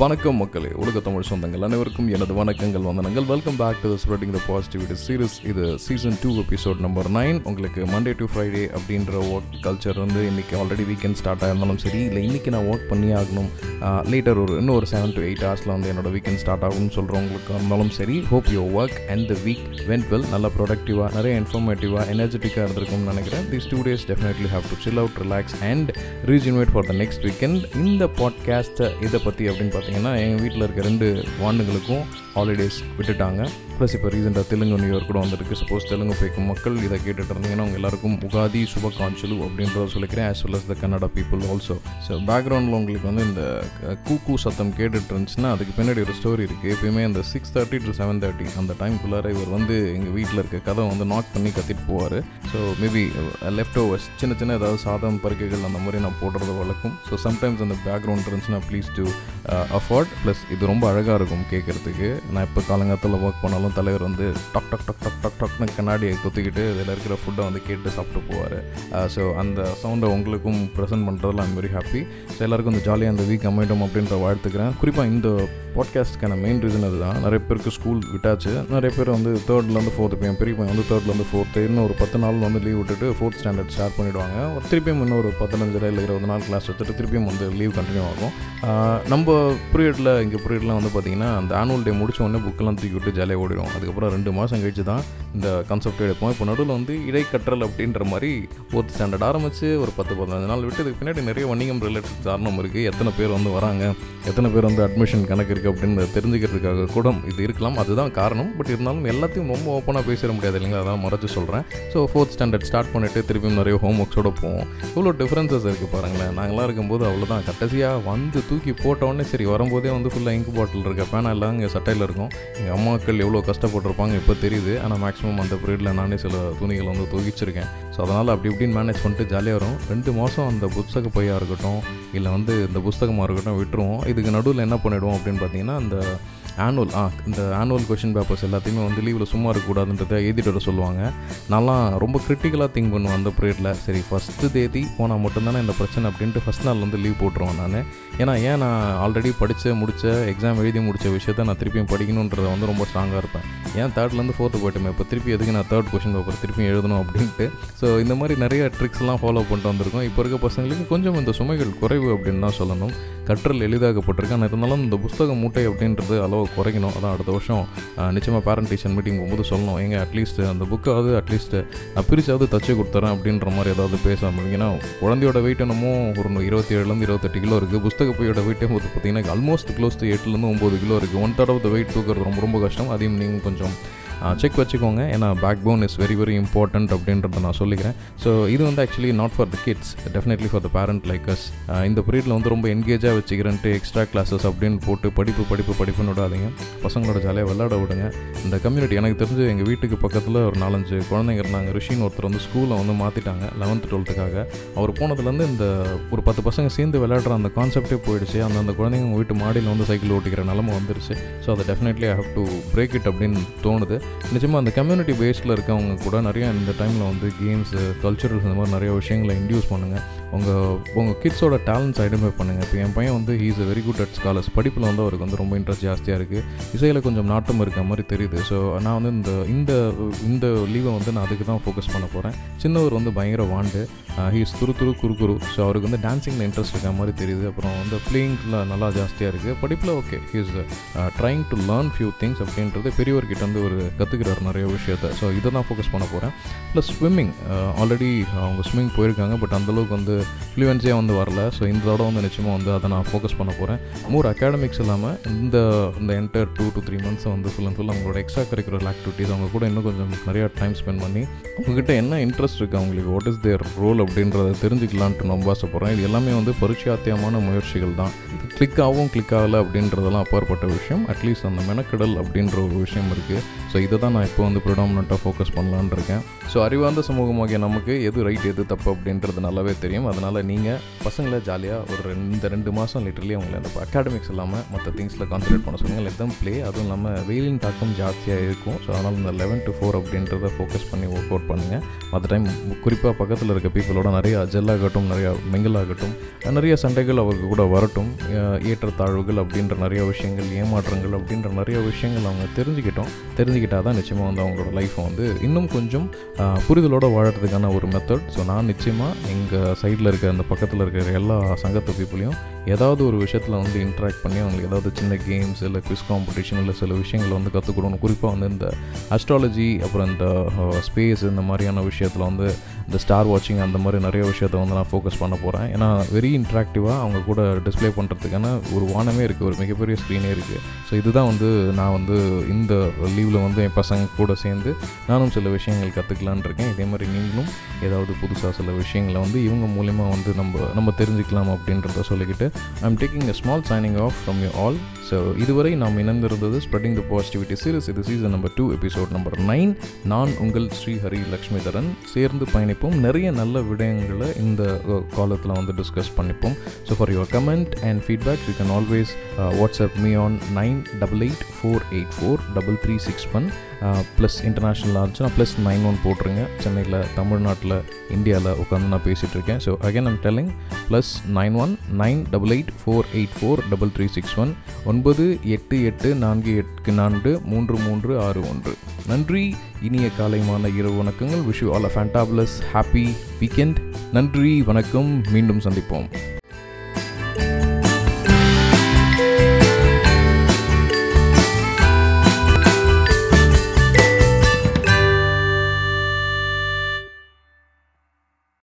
வணக்கம் மக்களே. உலக தமிழ் சொந்தங்கள் அனைவருக்கும் எனது வணக்கங்கள் வந்தனங்கள். Welcome back to spreading the positivity series இது season two episode number nine உங்களுக்கு மண்டே டு ஃப்ரைடே அப்படின்ற ஒர்க் கல்ச்சர் வந்து இன்றைக்கி ஆல்ரெடி வீக்கெண்ட் ஸ்டார்ட் ஆயிருந்தாலும் சரி இல்லை இன்றைக்கி நான் ஒர்க் பண்ணி ஆகணும். லேட்டர் ஒரு இன்னும் ஒரு செவன் டு எயிட் ஹவர்ஸில் வந்து என்னோட வீக்கெண்ட் ஸ்டார்ட் ஆகும்னு சொல்கிறவங்களுக்கு இருந்தாலும் சரி hope your work and the week went well நல்லா ப்ரொடக்டிவாக நிறைய இன்ஃபர்மேட்டிவாக எனர்ஜெட்டிக்காக இருந்திருக்கும்னு நினைக்கிறேன். These two days definitely have to chill out relax and rejuvenate for the next weekend இந்த பாட்காஸ்ட்டை இதை பற்றி அப்படின்னு பார்த்தீங்கன்னா ஏன்னா எங்கள் வீட்டில் இருக்க ரெண்டு வாண்டுங்களுக்கும் ஹாலிடேஸ் விட்டுட்டாங்க. ப்ளஸ் இப்போ ரீசெண்டாக தெலுங்கு நியூ இயர் கூட வந்திருக்கு. சப்போஸ் தெலுங்கு பேக்கும் மக்கள் இதை கேட்டுட்டு இருந்தீங்கன்னா அவங்க எல்லாருக்கும் உகாதி சுபகாஞ்சலு அப்படின்றத சொல்லிக்கிறேன் as well as the Kannada people also so பேக்ரவுண்டில் உங்களுக்கு வந்து இந்த கூக்கு சத்தம் கேட்டுட்டு இருந்துச்சுன்னா அதுக்கு பின்னாடி ஒரு ஸ்டோரி இருக்குது எப்பயுமே அந்த six thirty to seven thirty அந்த டைம்குள்ளார இவர் வந்து எங்கள் வீட்டில் இருக்க கதை வந்து நாக் பண்ணி கத்திட்டு போவார். ஸோ மேபி லெஃப்ட் ஓவர்ஸ் சின்ன சின்ன ஏதாவது சாதம் பருக்கைகள் அந்த மாதிரி நான் போடுறது வழக்கம் ஸோ சம்டைம்ஸ் அந்த பேக்ரவுண்ட் இருந்துச்சுன்னா ப்ளீஸ் டு அஃபோர்ட் ப்ளஸ் இது ரொம்ப அழகாக இருக்கும் கேட்குறதுக்கு நான் இப்போ காலங்காலத்தில் ஒர்க் பண்ணாலும் தலைவர் வந்து டக் டக் டக் டக் டக் டக்னு கண்ணாடியை குத்திக்கிட்டு இதில் இருக்கிற ஃபுட்டை வந்து கேட்டு சாப்பிட்டு போவார். ஸோ அந்த சவுண்டை உங்களுக்கும் ப்ரெசென்ட் பண்ணுறதுல ஐம் வெரி ஹாப்பி ஸோ எல்லாருக்கும் இந்த ஜாலியாக அந்த வீக் அமையட்டும் அப்படின்ற வாழ்த்துக்கிறேன். குறிப்பாக இந்த பாட்காஸ்ட்டுக்கான மெயின் ரீசன் அதுதான். நிறைய பேருக்கு ஸ்கூல் விட்டாச்சு. நிறைய பேர் வந்து தேர்ட்லேருந்து ஃபோர்த்து பையன் பெரிய பையன் வந்து தேர்ட்லேருந்து ஃபோர்த்து இன்னும் ஒரு பத்து நாள் வந்து லீவ் விட்டுட்டு ஃபோர்த் ஸ்டாண்டர்ட் ஸ்டார்ட் பண்ணிவிடுவாங்க ஒரு திருப்பியும் இன்னும் ஒரு பதினஞ்சு இல்லை இருபது நாள் கிளாஸ் வச்சுட்டு திருப்பியும் வந்து லீவ் கண்டினியூ ஆகும். நம்ம பீரியடில் இங்கே பீரியட்லாம் வந்து பார்த்திங்கன்னா அந்த ஆனுவல் டே முடிச்ச உடனே புக்கெல்லாம் தூக்கி விட்டு ஜாலியாக ஓடிடும் அதுக்கப்புறம் ரெண்டு மாதம் கழிச்சு தான் இந்த கான்செப்ட் எடுப்போம். இப்போ நடுவில் வந்து இடைக்கற்றல் அப்படின்ற மாதிரி ஃபோர்த் ஸ்டாண்டர்ட் ஆரம்பித்து ஒரு பத்து பதினஞ்சு நாள் விட்டு இதுக்கு பின்னாடி நிறைய வணிகம் ரிலேட்டட் காரணம் இருக்குது எத்தனை பேர் வந்து வராங்க எத்தனை பேர் வந்து அட்மிஷன் கணக்கு இருக்குது அப்படின்னு தெரிஞ்சுக்கிறதுக்காக கூட இது இருக்கலாம். அதுதான் காரணம். பட் இருந்தாலும் எல்லாத்தையும் ரொம்ப ஓப்பனாக பேசிட முடியாது இல்லைங்களா? அதான் மறைச்சு சொல்கிறேன் ஸோ ஃபோர்த் ஸ்டாண்டர்ட் ஸ்டார்ட் பண்ணிவிட்டு திருப்பியும் நிறைய ஹோம் ஒர்க்ஸோட போவோம். இவ்வளோ டிஃப்ரென்சஸ் இருக்குது பாருங்களேன். நாங்களாம் இருக்கும்போது அவ்வளோதான் கடைசியாக வந்து தூக்கி போட்டோன்னே சரி வர வரும்போதே வந்து ஃபுல்லாக இங்க் பாட்டில் இருக்க. பேனா எல்லாம் இங்கே சட்டையில் இருக்கும். எங்கள் அம்மாக்கள் எவ்வளோ கஷ்டப்பட்டிருப்பாங்க இப்போ தெரியுது. ஆனால் மேக்ஸிமம் அந்த பீரியடில் நானே சில துணிகள் வந்து தூக்கிச்சிருக்கேன் ஸோ அதனால் அப்படி இப்படின்னு மேனேஜ் பண்ணிட்டு ஜாலியாக வரும். ரெண்டு மாதம் அந்த புத்தக பையாக இருக்கட்டும் இல்லை வந்து இந்த புஸ்தகமாக இருக்கட்டும் விட்டுருவோம். இதுக்கு நடுவில் என்ன பண்ணிவிடுவோம் அப்படின்னு பார்த்தீங்கன்னா அந்த ஆனுவல் ஆ ah, இந்த ஆனுவல் கொஷின் பேப்பர்ஸ் எல்லாத்தையுமே வந்து லீவில் சும்மா இருக்கக்கூடாதுன்றதை எழுதிட்டு வர சொல்லுவாங்க. நான்லாம் ரொம்ப கிரிட்டிக்கலாக திங்க் பண்ணுவேன் அந்த பீரியடில் சரி ஃபஸ்ட்டு தேதி போனால் மட்டும்தானே இந்த பிரச்சனை அப்படின்ட்டு ஃபஸ்ட் நாள் வந்து லீவ் போட்டுருவேன் நான். ஏன்னா ஏன் நான் ஆல்ரெடி படித்த முடித்த எக்ஸாம் எழுதி முடித்த விஷயத்த நான் திருப்பியும் படிக்கணுன்றத வந்து ரொம்ப ஸ்ட்ராங்காக இருப்பேன். ஏன் தேர்ட்லேருந்து ஃபோர்த்து போய்ட்டுமே இப்போ திருப்பி எதுக்கு நான் தேர்ட் கொஷின் பேப்பர் திருப்பியும் எழுதணும் அப்படின்ட்டு. ஸோ இந்த மாதிரி நிறைய ட்ரிக்ஸ்லாம் ஃபாலோ பண்ணிட்டு வந்திருக்கோம். இப்போ இருக்க பசங்களுக்கு கொஞ்சம் இந்த சுமைகள் குறைவு அப்படின்னு தான் சொல்லணும். கற்றல் எளிதாக்கப்பட்டிருக்கு ஆனால் இருந்தாலும் இந்த புஸ்தக மூட்டை அப்படின்றது அளவு குறைக்கணும். அதான் அடுத்த வருஷம் நிச்சயமாக பேரண்ட் டீச்சர் மீட்டிங் போகும்போது சொல்லணும். எங்க அட்லீஸ்ட் அந்த புக்காவது அட்லீஸ்ட் நான் பிரிச்சாவது தச்சு கொடுத்துறேன் அப்படின்ற மாதிரி ஏதாவது பேச முடியுங்கன்னா குழந்தையோட வெயிட் என்னமோ ஒரு இருபத்தி ஏழுலேருந்து இருபத்தெட்டு கிலோ இருக்குது புஸ்தக பையோட வெயிட்டே போது பார்த்தீங்கன்னா ஆல்மோஸ்ட் க்ளோஸ் டு எட்டுலேருந்து ஒம்பது கிலோ இருக்குது one third of the weight தூக்கிறது ரொம்ப ரொம்ப கஷ்டம். அதையும் நீங்கள் கொஞ்சம் செக் வச்சுக்கோங்க. ஏன்னா backbone is very very important அப்படின்றத நான் சொல்லிக்கிறேன். ஸோ இது வந்து actually not for the kids definitely for the parent like us இந்த பீரியடில் வந்து ரொம்ப என்கேஜாக வச்சுக்கிறேன்ட்டு எக்ஸ்ட்ரா கிளாஸஸ் அப்படின்னு போட்டு படிப்பு படிப்பு படிப்புன்னு விடாதீங்க. பசங்களோட ஜாலியாக விளாட விடுங்க. இந்த கம்யூனிட்டி எனக்கு தெரிஞ்சு எங்கள் வீட்டுக்கு பக்கத்தில் ஒரு நாலஞ்சு குழந்தைங்க இருந்தாங்க. ரிஷின்னு ஒருத்தர் வந்து ஸ்கூலில் வந்து மாற்றிட்டாங்க லெவன்த்து டுவெல்த்துக்காக அவர் போனதுலேருந்து இந்த ஒரு பத்து பசங்க சேர்ந்து விளையாடுற அந்த கான்செப்டே போயிடுச்சு. அந்த அந்த குழந்தைங்க வீட்டு மாடியில் வந்து சைக்கிள் ஓட்டிக்கிற நிலமை வந்துருச்சு. ஸோ அதை definitely I have to break it அப்படின்னு தோணுது. நிச்சயமாக அந்த கம்யூனிட்டி பேஸில் இருக்கவங்க கூட நிறையா இந்த டைமில் வந்து கேம்ஸு கல்ச்சுரல்ஸ் இந்த மாதிரி நிறைய விஷயங்களை இன்டியூஸ் பண்ணுங்கள் உங்கள் உங்கள் கிட்ஸோட டேலண்ட்ஸ் ஐடென்டிஃபை பண்ணுங்கள் இப்போ என் பையன் வந்து he's a very good at scholars படிப்பில் வந்து அவருக்கு வந்து ரொம்ப இன்ட்ரெஸ்ட் ஜாஸ்தியாக இருக்குது இசையில் கொஞ்சம் நாட்டம் இருக்க மாதிரி தெரியுது. ஸோ நான் வந்து இந்த இந்த இந்த லீவை வந்து நான் அதுக்கு தான் ஃபோக்கஸ் பண்ண போகிறேன் சின்னவர் வந்து பயங்கர வாண்டு. Uh, ஹீஸ் துரு துரு குரு ஸோ அவருக்கு வந்து டான்ஸிங்கில் இன்ட்ரெஸ்ட் இருக்க மாதிரி தெரியுது. அப்புறம் வந்து பிளேயிங்கில் நல்லா ஜாஸ்தியாக இருக்குது படிப்பில் okay he's trying to uh, learn few things அப்படின்றது பெரியவர்கிட்ட வந்து ஒரு கற்றுக்கிறார் நிறைய விஷயத்த. ஸோ இதை தான் ஃபோக்கஸ் பண்ண போகிறேன் ப்ளஸ் ஸ்விம்மிங் ஆல்ரெடி அவங்க ஸ்விம்மிங் போயிருக்காங்க பட் அந்தளவுக்கு வந்து ஃப்ளூவன்ஸியாக வந்து வரல. ஸோ இந்த தடவை வந்து நிச்சயமாக வந்து அதை நான் ஃபோக்கஸ் பண்ண போகிறேன் மோர் அகாடமிக்ஸ் இல்லாமல் இந்த இந்த enter two to three months வந்து ஃபுல் அண்ட் ஃபுல் அவங்களோட எக்ஸ்ட்ரா கரிக்குலர் ஆக்டிவிட்டீஸ் அவங்க கூட இன்னும் கொஞ்சம் நிறையா டைம் ஸ்பெண்ட் பண்ணி அவங்ககிட்ட என்ன இன்ட்ரெஸ்ட் இருக்குது அவங்களுக்கு? வாட் இஸ் தேர் ரோல் அப்படின்றத தெரிஞ்சுக்கலான்ட்டு ரொம்ப ஆசைப்பட்றேன். இது எல்லாமே வந்து பரிச்சாத்தியமான முயற்சிகள் தான். இது கிளிக் ஆகும் கிளிக் ஆகலை அப்படின்றதெல்லாம் அப்பாற்பட்ட விஷயம். அட்லீஸ்ட் அந்த மெனக்கடல் அப்படின்ற ஒரு விஷயம் இருக்குது ஸோ இதை தான் நான் இப்போ வந்து ப்ரிடாமினண்ட்டாக ஃபோக்கஸ் பண்ணலான்னு இருக்கேன். ஸோ அறிவார்ந்த சமூகமாகிய நமக்கு எது ரைட் எது தப்பு அப்படின்றது நல்லாவே தெரியும். அதனால் நீங்கள் பசங்களை ஜாலியாக ஒரு ரெண்டு ரெண்டு மாதம் லிட்டர்லி அவங்கள அந்த அகாடமிக்ஸ் இல்லாமல் மற்ற திங்ஸில் கான்சன்ட்ரேட் பண்ண சொல்லுங்கள் லெட் தம் ப்ளே அதுவும் இல்லாமல் வெயிலின் தாக்கம் ஜாஸ்தியாக இருக்கும். ஸோ அதனால் இந்த லெவன் டு ஃபோர் அப்படின்றத ஃபோக்கஸ் பண்ணி ஒர்க் அவுட் பண்ணுங்கள் மற்ற டைம் குறிப்பாக பக்கத்தில் இருக்க பீப்புளோட நிறைய ஜெல்லாகட்டும் நிறையா மிங்கிள் ஆகட்டும் நிறைய சண்டைகள் அவருக்கு கூட வரட்டும் ஏற்றத்தாழ்வுகள் அப்படின்ற நிறைய விஷயங்கள் ஏமாற்றங்கள் அப்படின்ற நிறைய விஷயங்கள் அவங்க தெரிஞ்சுக்கிட்டோம். தெரிஞ்சுக்கிட்டால் தான் நிச்சயமாக வந்து அவங்களோட லைஃப்பை வந்து இன்னும் கொஞ்சம் புரிதலோடு வாழறதுக்கான ஒரு மெத்தட் ஸோ நான் நிச்சயமாக எங்கள் சைடில் இருக்கிற அந்த பக்கத்தில் இருக்கிற எல்லா சங்கத்து பீப்புளையும் ஏதாவது ஒரு விஷயத்தில் வந்து இன்ட்ராக்ட் பண்ணி அவங்களுக்கு ஏதாவது சின்ன கேம்ஸ் இல்லை குவிஸ் காம்படிஷன் இல்லை சில விஷயங்களை வந்து கற்றுக் கொடுக்கணும் குறிப்பாக வந்து இந்த அஸ்ட்ராலஜி அப்புறம் இந்த ஸ்பேஸ் இந்த மாதிரியான விஷயத்தில் வந்து இந்த ஸ்டார் வாட்சிங் அந்த மாதிரி நிறைய விஷயத்த வந்து நான் ஃபோக்கஸ் பண்ண போகிறேன் ஏன்னா வெரி இன்ட்ராக்டிவாக அவங்க கூட டிஸ்ப்ளே பண்ணுறதுக்கான ஒரு வானமே இருக்குது ஒரு மிகப்பெரிய ஸ்க்ரீனே இருக்குது ஸோ இதுதான் வந்து நான் வந்து இந்த லீவில் வந்து என் பசங்க கூட சேர்ந்து நானும் சில விஷயங்கள் கற்றுக்கலான் இருக்கேன். இதே மாதிரி நீங்களும் ஏதாவது புதுசாக சில விஷயங்களை வந்து இவங்க மூலிமா வந்து நம்ம நம்ம தெரிஞ்சுக்கலாம் அப்படின்றத சொல்லிக்கிட்டு I'm taking a small signing off from you all so இதுவரை நாம் இணைந்திருந்தது ஸ்ப்ரெட்டிங் த பாசிட்டிவிட்டி சீரிஸ் இது season number two episode number nine நான் உங்கள் ஸ்ரீ ஹரி லக்ஷ்மிதரன். சேர்ந்து பயணிப்போம். நிறைய நல்ல விடயங்களை இந்த காலத்தில் வந்து டிஸ்கஸ் பண்ணிப்போம். So for your comment and feedback you can always WhatsApp me on nine double eight four eight four double three six one plus இன்டர்நேஷ்னலாக இருந்துச்சுன்னா ப்ளஸ் நைன் ஒன் போட்டுருங்க சென்னையில் தமிழ்நாட்டில் இந்தியாவில் உட்காந்து நான் பேசிகிட்டு இருக்கேன். So again I'm telling plus nine one nine double eight four eight four double three six one ஒன்பது எட்டு எட்டு நான்கு எட்டு நான்கு மூன்று மூன்று ஆறு ஒன்று. நன்றி இனிய காலைமான இரவு வணக்கங்கள். Wish you all a fantabulous happy weekend நன்றி வணக்கம். மீண்டும் சந்திப்போம்.